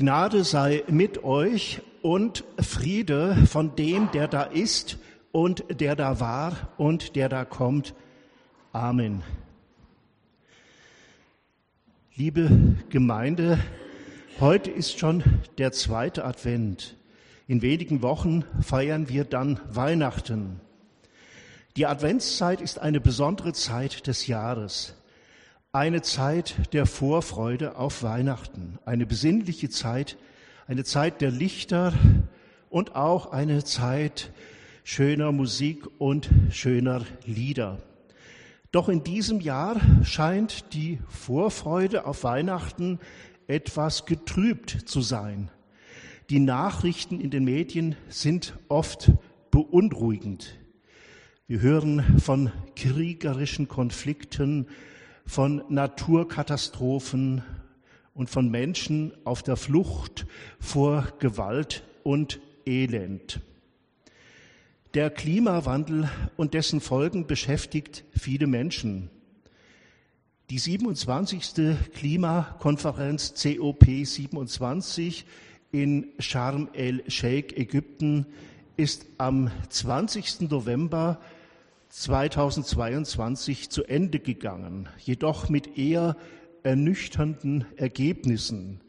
Gnade sei mit euch und Friede von dem, der da ist und der da war und der da kommt. Amen. Liebe Gemeinde, heute ist schon der zweite Advent. In wenigen Wochen feiern wir dann Weihnachten. Die Adventszeit ist eine besondere Zeit des Jahres. Eine Zeit der Vorfreude auf Weihnachten, eine besinnliche Zeit, eine Zeit der Lichter und auch eine Zeit schöner Musik und schöner Lieder. Doch in diesem Jahr scheint die Vorfreude auf Weihnachten etwas getrübt zu sein. Die Nachrichten in den Medien sind oft beunruhigend. Wir hören von kriegerischen Konflikten, von Naturkatastrophen und von Menschen auf der Flucht vor Gewalt und Elend. Der Klimawandel und dessen Folgen beschäftigt viele Menschen. Die 27. Klimakonferenz COP 27 in Sharm el-Sheikh, Ägypten, ist am 20. November 2022 zu Ende gegangen, jedoch mit eher ernüchternden Ergebnissen.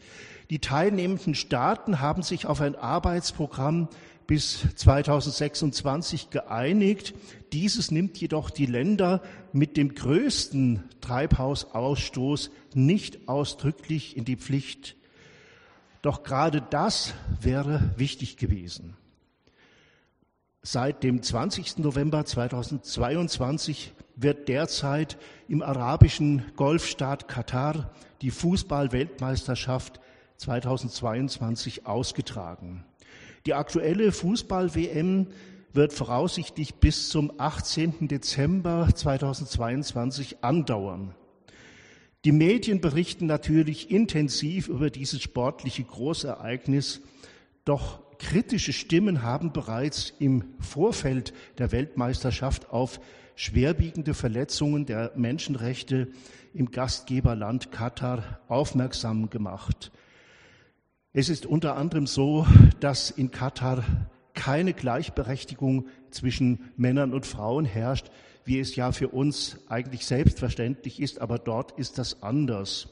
Die teilnehmenden Staaten haben sich auf ein Arbeitsprogramm bis 2026 geeinigt. Dieses nimmt jedoch die Länder mit dem größten Treibhausausstoß nicht ausdrücklich in die Pflicht. Doch gerade das wäre wichtig gewesen. Seit dem 20. November 2022 wird derzeit im arabischen Golfstaat Katar die Fußball-Weltmeisterschaft 2022 ausgetragen. Die aktuelle Fußball-WM wird voraussichtlich bis zum 18. Dezember 2022 andauern. Die Medien berichten natürlich intensiv über dieses sportliche Großereignis, doch Kritische Stimmen haben bereits im Vorfeld der Weltmeisterschaft auf schwerwiegende Verletzungen der Menschenrechte im Gastgeberland Katar aufmerksam gemacht. Es ist unter anderem so, dass in Katar keine Gleichberechtigung zwischen Männern und Frauen herrscht, wie es ja für uns eigentlich selbstverständlich ist, aber dort ist das anders.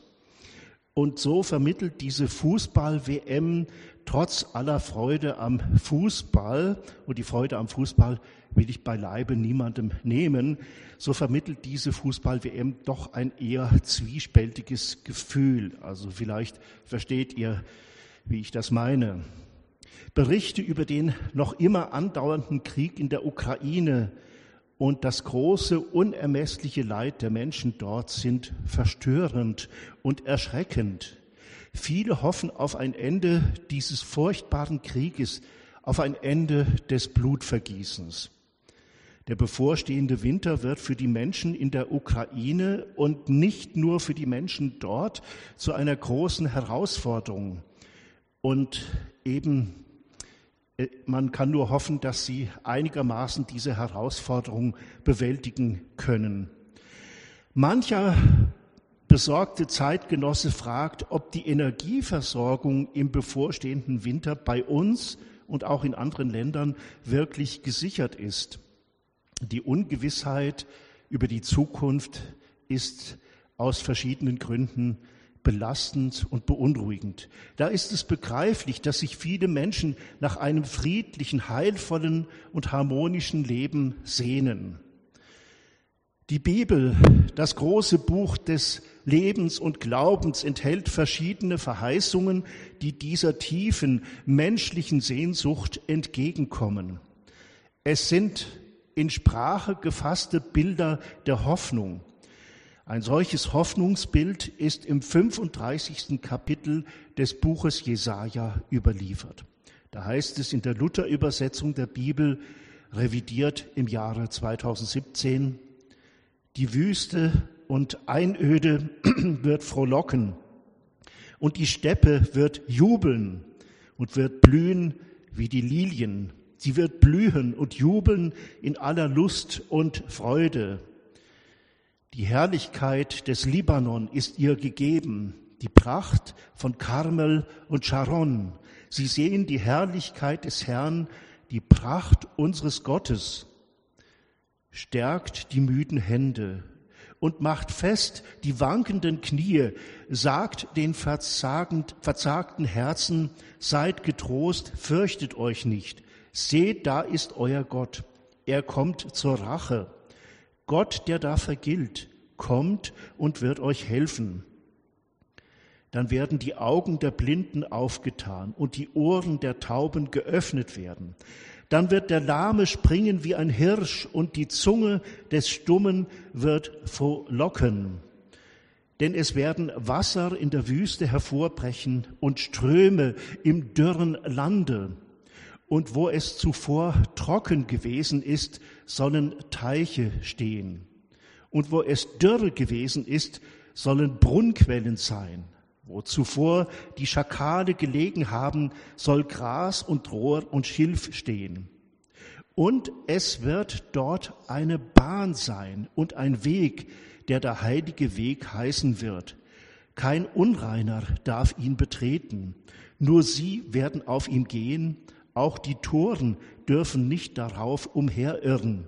Und so vermittelt diese Fußball-WM trotz aller Freude am Fußball, und die Freude am Fußball will ich beileibe niemandem nehmen, so vermittelt diese Fußball-WM doch ein eher zwiespältiges Gefühl. Also vielleicht versteht ihr, wie ich das meine. Berichte über den noch immer andauernden Krieg in der Ukraine und das große, unermessliche Leid der Menschen dort sind verstörend und erschreckend. Viele hoffen auf ein Ende dieses furchtbaren Krieges, auf ein Ende des Blutvergießens. Der bevorstehende Winter wird für die Menschen in der Ukraine und nicht nur für die Menschen dort zu einer großen Herausforderung. Und eben, äh, man kann nur hoffen, dass sie einigermaßen diese Herausforderung bewältigen können. Mancher besorgte Zeitgenosse fragt, ob die Energieversorgung im bevorstehenden Winter bei uns und auch in anderen Ländern wirklich gesichert ist. Die Ungewissheit über die Zukunft ist aus verschiedenen Gründen belastend und beunruhigend. Da ist es begreiflich, dass sich viele Menschen nach einem friedlichen, heilvollen und harmonischen Leben sehnen. Die Bibel, das große Buch des Lebens und Glaubens, enthält verschiedene Verheißungen, die dieser tiefen menschlichen Sehnsucht entgegenkommen. Es sind in Sprache gefasste Bilder der Hoffnung. Ein solches Hoffnungsbild ist im 35. Kapitel des Buches Jesaja überliefert. Da heißt es in der Luther-Übersetzung der Bibel, revidiert im Jahre 2017, die Wüste und Einöde wird frohlocken und die Steppe wird jubeln und wird blühen wie die Lilien. Sie wird blühen und jubeln in aller Lust und Freude. Die Herrlichkeit des Libanon ist ihr gegeben. die Pracht von Karmel und Sharon. Sie sehen die Herrlichkeit des Herrn, die Pracht unseres Gottes. Stärkt die müden Hände und macht fest die wankenden Knie, sagt den verzagten Herzen, seid getrost, fürchtet euch nicht. Seht, da ist euer Gott. Er kommt zur Rache. Gott, der da vergilt, kommt und wird euch helfen. Dann werden die Augen der Blinden aufgetan und die Ohren der Tauben geöffnet werden. Dann wird der Lahme springen wie ein Hirsch und die Zunge des Stummen wird frohlocken. Denn es werden Wasser in der Wüste hervorbrechen und Ströme im dürren Lande. Und wo es zuvor trocken gewesen ist, sollen Teiche stehen. Und wo es dürre gewesen ist, sollen Brunnquellen sein. Wo zuvor die Schakale gelegen haben, soll Gras und Rohr und Schilf stehen. Und es wird dort eine Bahn sein und ein Weg, der der heilige Weg heißen wird. Kein Unreiner darf ihn betreten, nur sie werden auf ihm gehen, auch die Toren dürfen nicht darauf umherirren.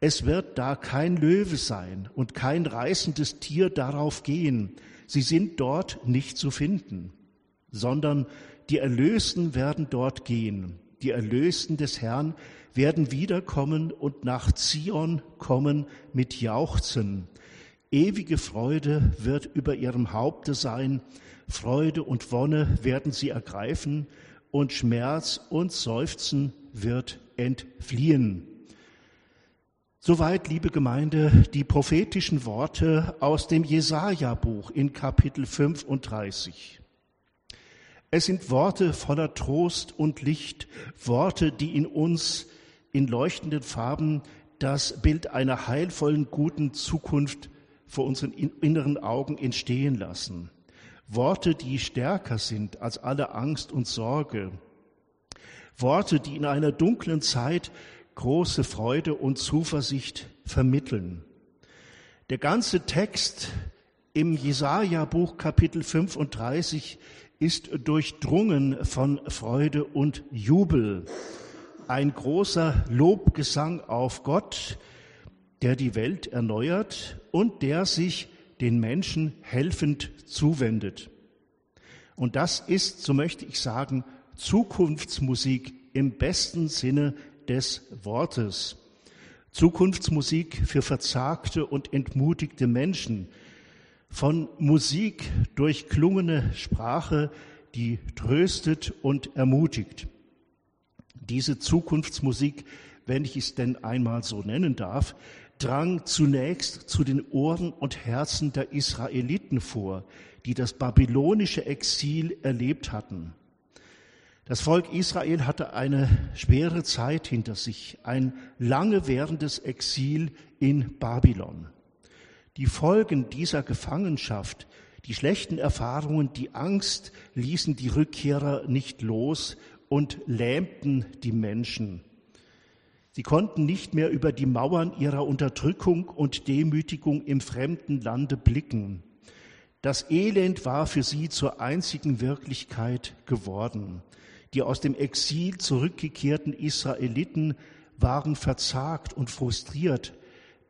Es wird da kein Löwe sein und kein reißendes Tier darauf gehen, sie sind dort nicht zu finden, sondern die Erlösten werden dort gehen. Die Erlösten des Herrn werden wiederkommen und nach Zion kommen mit Jauchzen. Ewige Freude wird über ihrem Haupte sein, Freude und Wonne werden sie ergreifen und Schmerz und Seufzen wird entfliehen. Soweit, liebe Gemeinde, die prophetischen Worte aus dem Jesaja-Buch in Kapitel 35. Es sind Worte voller Trost und Licht, Worte, die in uns in leuchtenden Farben das Bild einer heilvollen, guten Zukunft vor unseren inneren Augen entstehen lassen. Worte, die stärker sind als alle Angst und Sorge. Worte, die in einer dunklen Zeit große Freude und Zuversicht vermitteln. Der ganze Text im Jesaja-Buch Kapitel 35 ist durchdrungen von Freude und Jubel. Ein großer Lobgesang auf Gott, der die Welt erneuert und der sich den Menschen helfend zuwendet. Und das ist, so möchte ich sagen, Zukunftsmusik im besten Sinne des Wortes. Zukunftsmusik für verzagte und entmutigte Menschen. Von Musik durch klungene Sprache, die tröstet und ermutigt. Diese Zukunftsmusik, wenn ich es denn einmal so nennen darf, drang zunächst zu den Ohren und Herzen der Israeliten vor, die das babylonische Exil erlebt hatten. Das Volk Israel hatte eine schwere Zeit hinter sich, ein lange währendes Exil in Babylon. Die Folgen dieser Gefangenschaft, die schlechten Erfahrungen, die Angst ließen die Rückkehrer nicht los und lähmten die Menschen. Sie konnten nicht mehr über die Mauern ihrer Unterdrückung und Demütigung im fremden Lande blicken. Das Elend war für sie zur einzigen Wirklichkeit geworden. Die aus dem Exil zurückgekehrten Israeliten waren verzagt und frustriert,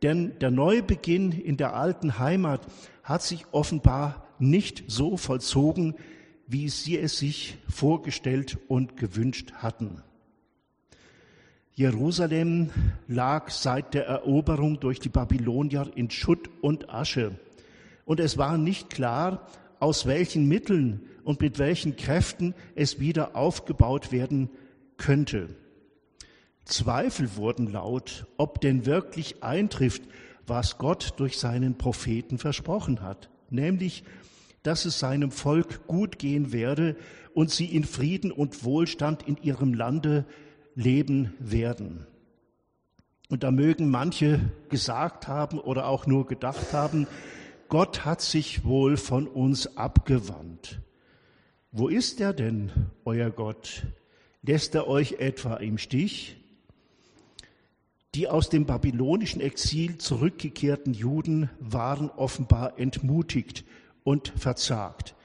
denn der Neubeginn in der alten Heimat hat sich offenbar nicht so vollzogen, wie sie es sich vorgestellt und gewünscht hatten. Jerusalem lag seit der Eroberung durch die Babylonier in Schutt und Asche. Und es war nicht klar, aus welchen Mitteln und mit welchen Kräften es wieder aufgebaut werden könnte. Zweifel wurden laut, ob denn wirklich eintrifft, was Gott durch seinen Propheten versprochen hat, nämlich, dass es seinem Volk gut gehen werde und sie in Frieden und Wohlstand in ihrem Lande leben werden. Und da mögen manche gesagt haben oder auch nur gedacht haben, Gott hat sich wohl von uns abgewandt. Wo ist er denn, euer Gott? Lässt er euch etwa im Stich? Die aus dem babylonischen Exil zurückgekehrten Juden waren offenbar entmutigt und verzagt.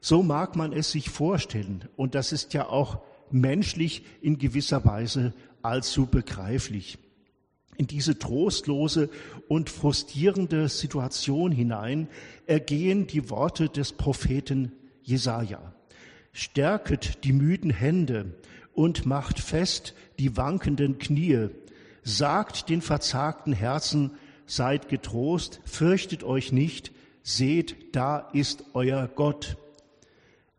So mag man es sich vorstellen. Und das ist ja auch menschlich in gewisser Weise allzu begreiflich. In diese trostlose und frustrierende Situation hinein ergehen die Worte des Propheten Jesaja. Stärket die müden Hände und macht fest die wankenden Knie. Sagt den verzagten Herzen, seid getrost, fürchtet euch nicht, seht, da ist euer Gott.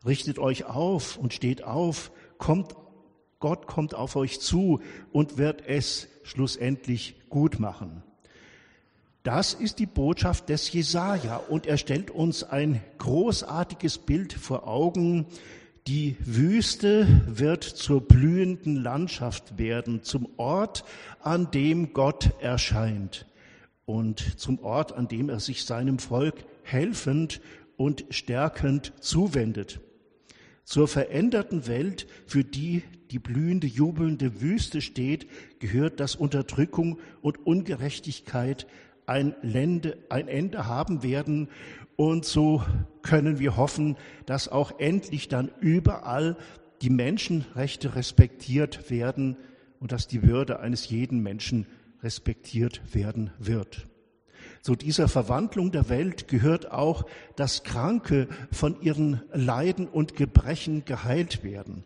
Richtet euch auf und steht auf, kommt, Gott kommt auf euch zu und wird es schlussendlich gut machen. Das ist die Botschaft des Jesaja und er stellt uns ein großartiges Bild vor Augen. Die Wüste wird zur blühenden Landschaft werden, zum Ort, an dem Gott erscheint und zum Ort, an dem er sich seinem Volk helfend und stärkend zuwendet. Zur veränderten Welt, für die die blühende, jubelnde Wüste steht, gehört, dass Unterdrückung und Ungerechtigkeit ein, Lende, ein Ende haben werden. Und so können wir hoffen, dass auch endlich dann überall die Menschenrechte respektiert werden und dass die Würde eines jeden Menschen respektiert werden wird. Zu dieser Verwandlung der Welt gehört auch, dass Kranke von ihren Leiden und Gebrechen geheilt werden.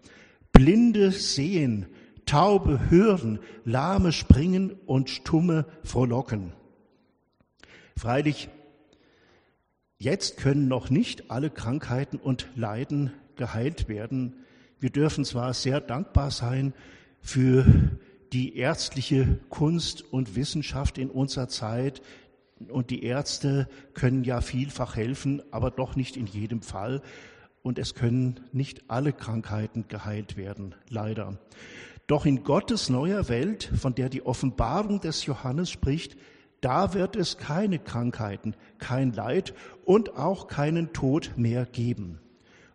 Blinde sehen, Taube hören, Lahme springen und Stumme frohlocken. Freilich, jetzt können noch nicht alle Krankheiten und Leiden geheilt werden. Wir dürfen zwar sehr dankbar sein für die ärztliche Kunst und Wissenschaft in unserer Zeit, und die Ärzte können ja vielfach helfen, aber doch nicht in jedem Fall. Und es können nicht alle Krankheiten geheilt werden, leider. Doch in Gottes neuer Welt, von der die Offenbarung des Johannes spricht, da wird es keine Krankheiten, kein Leid und auch keinen Tod mehr geben.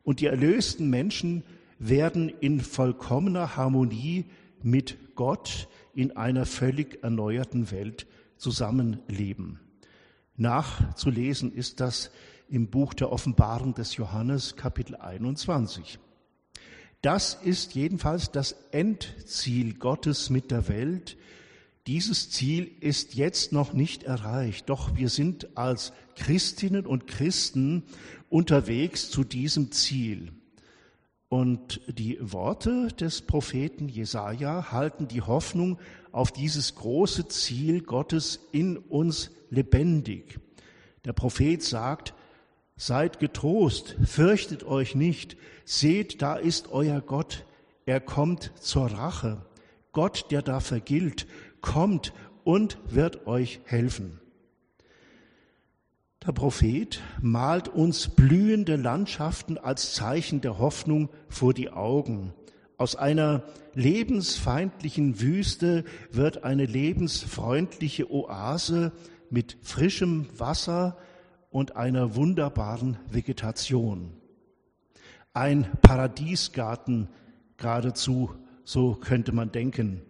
Und die erlösten Menschen werden in vollkommener Harmonie mit Gott in einer völlig erneuerten Welt zusammenleben. Nachzulesen ist das im Buch der Offenbarung des Johannes Kapitel 21. Das ist jedenfalls das Endziel Gottes mit der Welt. Dieses Ziel ist jetzt noch nicht erreicht, doch wir sind als Christinnen und Christen unterwegs zu diesem Ziel. Und die Worte des Propheten Jesaja halten die Hoffnung auf dieses große Ziel Gottes in uns lebendig. Der Prophet sagt, seid getrost, fürchtet euch nicht, seht, da ist euer Gott, er kommt zur Rache. Gott, der da vergilt, kommt und wird euch helfen. Der Prophet malt uns blühende Landschaften als Zeichen der Hoffnung vor die Augen. Aus einer lebensfeindlichen Wüste wird eine lebensfreundliche Oase mit frischem Wasser und einer wunderbaren Vegetation. Ein Paradiesgarten geradezu, so könnte man denken.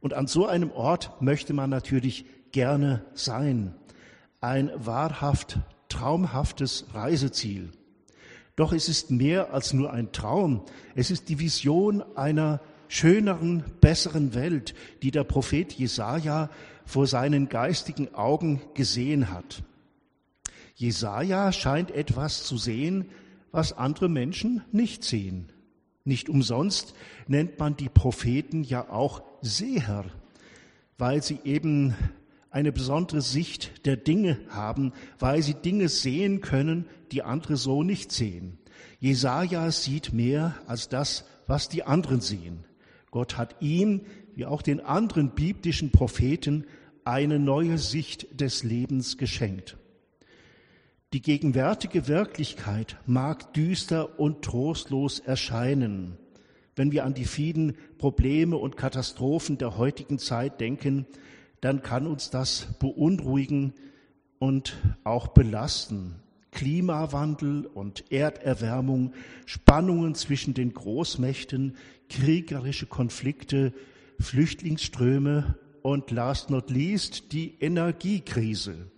Und an so einem Ort möchte man natürlich gerne sein. Ein wahrhaft traumhaftes Reiseziel. Doch es ist mehr als nur ein Traum. Es ist die Vision einer schöneren, besseren Welt, die der Prophet Jesaja vor seinen geistigen Augen gesehen hat. Jesaja scheint etwas zu sehen, was andere Menschen nicht sehen. Nicht umsonst nennt man die Propheten ja auch Seher, weil sie eben eine besondere Sicht der Dinge haben, weil sie Dinge sehen können, die andere so nicht sehen. Jesaja sieht mehr als das, was die anderen sehen. Gott hat ihm, wie auch den anderen biblischen Propheten, eine neue Sicht des Lebens geschenkt. Die gegenwärtige Wirklichkeit mag düster und trostlos erscheinen. Wenn wir an die vielen Probleme und Katastrophen der heutigen Zeit denken, dann kann uns das beunruhigen und auch belasten. Klimawandel und Erderwärmung, Spannungen zwischen den Großmächten, kriegerische Konflikte, Flüchtlingsströme und last not least die Energiekrise.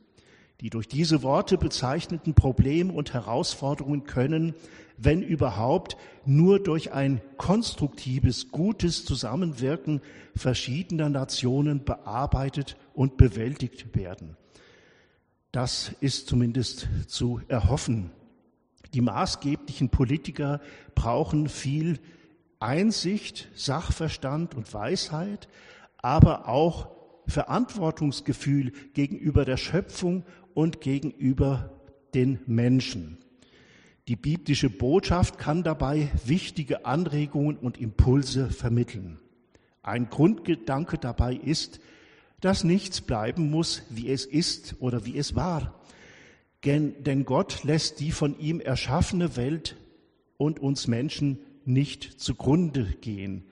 Die durch diese Worte bezeichneten Probleme und Herausforderungen können, wenn überhaupt, nur durch ein konstruktives, gutes Zusammenwirken verschiedener Nationen bearbeitet und bewältigt werden. Das ist zumindest zu erhoffen. Die maßgeblichen Politiker brauchen viel Einsicht, Sachverstand und Weisheit, aber auch Verantwortungsgefühl gegenüber der Schöpfung und gegenüber den Menschen. Die biblische Botschaft kann dabei wichtige Anregungen und Impulse vermitteln. Ein Grundgedanke dabei ist, dass nichts bleiben muss, wie es ist oder wie es war. Denn Gott lässt die von ihm erschaffene Welt und uns Menschen nicht zugrunde gehen.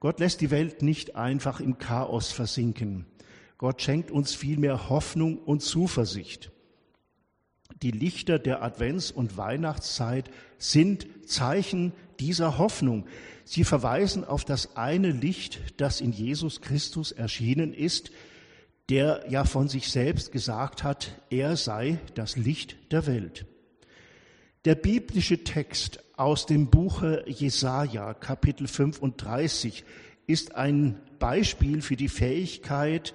Gott lässt die Welt nicht einfach im Chaos versinken. Gott schenkt uns vielmehr Hoffnung und Zuversicht. Die Lichter der Advents- und Weihnachtszeit sind Zeichen dieser Hoffnung. Sie verweisen auf das eine Licht, das in Jesus Christus erschienen ist, der ja von sich selbst gesagt hat, er sei das Licht der Welt. Der biblische Text aus dem Buche Jesaja, Kapitel 35, ist ein Beispiel für die Fähigkeit äh,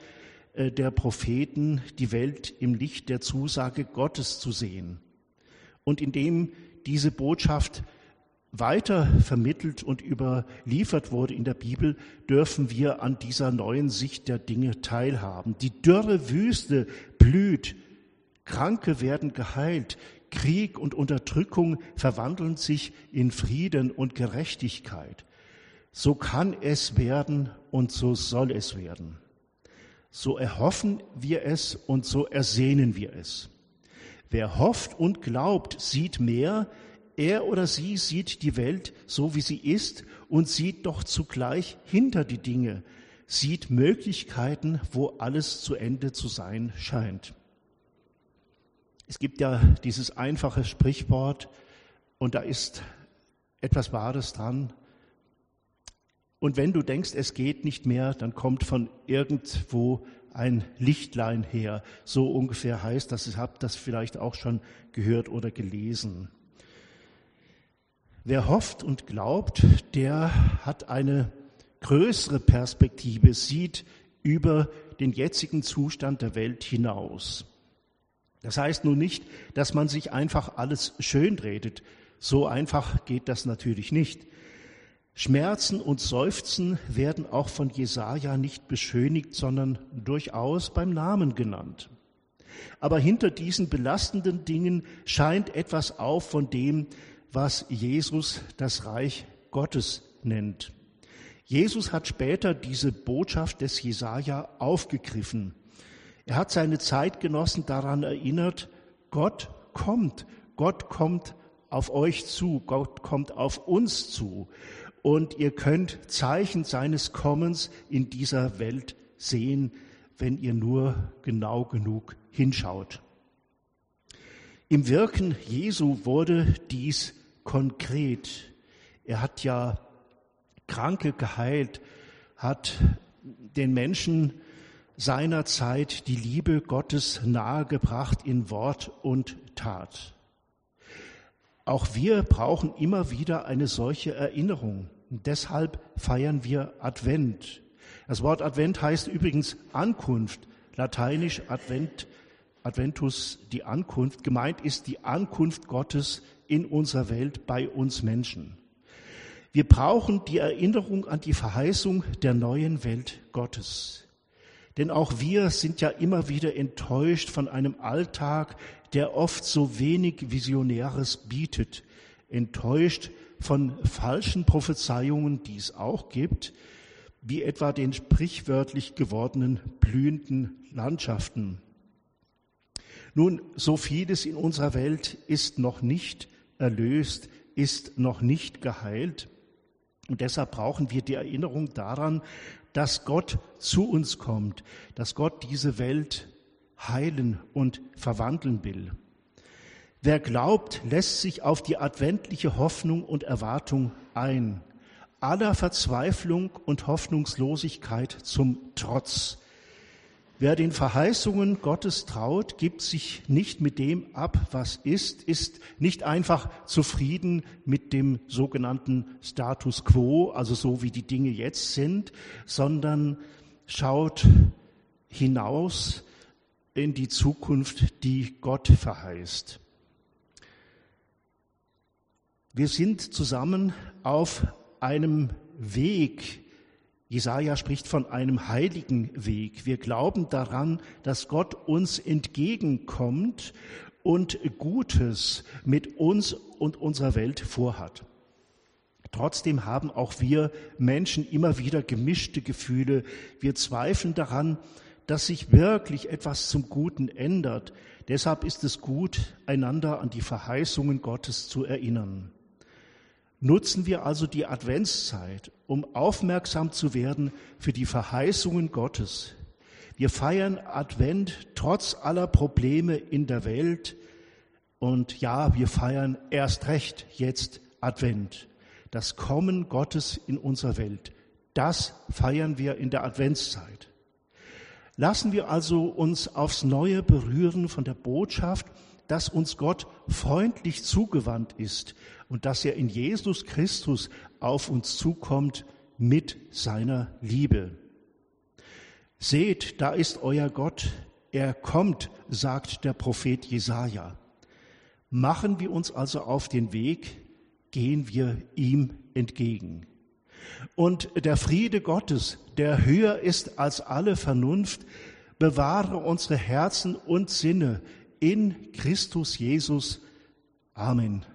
der Propheten, die Welt im Licht der Zusage Gottes zu sehen. Und indem diese Botschaft weiter vermittelt und überliefert wurde in der Bibel, dürfen wir an dieser neuen Sicht der Dinge teilhaben. Die dürre Wüste blüht, Kranke werden geheilt, Krieg und Unterdrückung verwandeln sich in Frieden und Gerechtigkeit. So kann es werden und so soll es werden. So erhoffen wir es und so ersehnen wir es. Wer hofft und glaubt, sieht mehr, er oder sie sieht die Welt so, wie sie ist und sieht doch zugleich hinter die Dinge, sieht Möglichkeiten, wo alles zu Ende zu sein scheint. Es gibt ja dieses einfache Sprichwort und da ist etwas Wahres dran. Und wenn du denkst, es geht nicht mehr, dann kommt von irgendwo ein Lichtlein her. So ungefähr heißt das. Ich habe das vielleicht auch schon gehört oder gelesen. Wer hofft und glaubt, der hat eine größere Perspektive, sieht über den jetzigen Zustand der Welt hinaus. Das heißt nun nicht, dass man sich einfach alles schönredet. So einfach geht das natürlich nicht. Schmerzen und Seufzen werden auch von Jesaja nicht beschönigt, sondern durchaus beim Namen genannt. Aber hinter diesen belastenden Dingen scheint etwas auf von dem, was Jesus das Reich Gottes nennt. Jesus hat später diese Botschaft des Jesaja aufgegriffen. Er hat seine Zeitgenossen daran erinnert, Gott kommt, Gott kommt auf euch zu, Gott kommt auf uns zu. Und ihr könnt Zeichen seines Kommens in dieser Welt sehen, wenn ihr nur genau genug hinschaut. Im Wirken Jesu wurde dies konkret. Er hat ja Kranke geheilt, hat den Menschen seiner Zeit die Liebe Gottes nahegebracht in Wort und Tat. Auch wir brauchen immer wieder eine solche Erinnerung. Und deshalb feiern wir Advent. Das Wort Advent heißt übrigens Ankunft, lateinisch Advent, Adventus die Ankunft. Gemeint ist die Ankunft Gottes in unserer Welt bei uns Menschen. Wir brauchen die Erinnerung an die Verheißung der neuen Welt Gottes. Denn auch wir sind ja immer wieder enttäuscht von einem Alltag, der oft so wenig Visionäres bietet, enttäuscht von falschen Prophezeiungen, die es auch gibt, wie etwa den sprichwörtlich gewordenen blühenden Landschaften. Nun, so vieles in unserer Welt ist noch nicht erlöst, ist noch nicht geheilt. Und deshalb brauchen wir die Erinnerung daran, dass Gott zu uns kommt, dass Gott diese Welt heilen und verwandeln will. Wer glaubt, lässt sich auf die adventliche Hoffnung und Erwartung ein. Aller Verzweiflung und Hoffnungslosigkeit zum Trotz. Wer den Verheißungen Gottes traut, gibt sich nicht mit dem ab, was ist, ist nicht einfach zufrieden mit dem sogenannten Status quo, also so wie die Dinge jetzt sind, sondern schaut hinaus in die Zukunft, die Gott verheißt. Wir sind zusammen auf einem Weg, Jesaja spricht von einem heiligen Weg. Wir glauben daran, dass Gott uns entgegenkommt und Gutes mit uns und unserer Welt vorhat. Trotzdem haben auch wir Menschen immer wieder gemischte Gefühle. Wir zweifeln daran, dass sich wirklich etwas zum Guten ändert. Deshalb ist es gut, einander an die Verheißungen Gottes zu erinnern. Nutzen wir also die Adventszeit, um aufmerksam zu werden für die Verheißungen Gottes. Wir feiern Advent trotz aller Probleme in der Welt. Und ja, wir feiern erst recht jetzt Advent. Das Kommen Gottes in unserer Welt. Das feiern wir in der Adventszeit. Lassen wir also uns aufs Neue berühren von der Botschaft, dass uns Gott freundlich zugewandt ist und dass er in Jesus Christus auf uns zukommt mit seiner Liebe. Seht, da ist euer Gott, er kommt, sagt der Prophet Jesaja. Machen wir uns also auf den Weg, gehen wir ihm entgegen. Und der Friede Gottes, der höher ist als alle Vernunft, bewahre unsere Herzen und Sinne in Christus Jesus. Amen.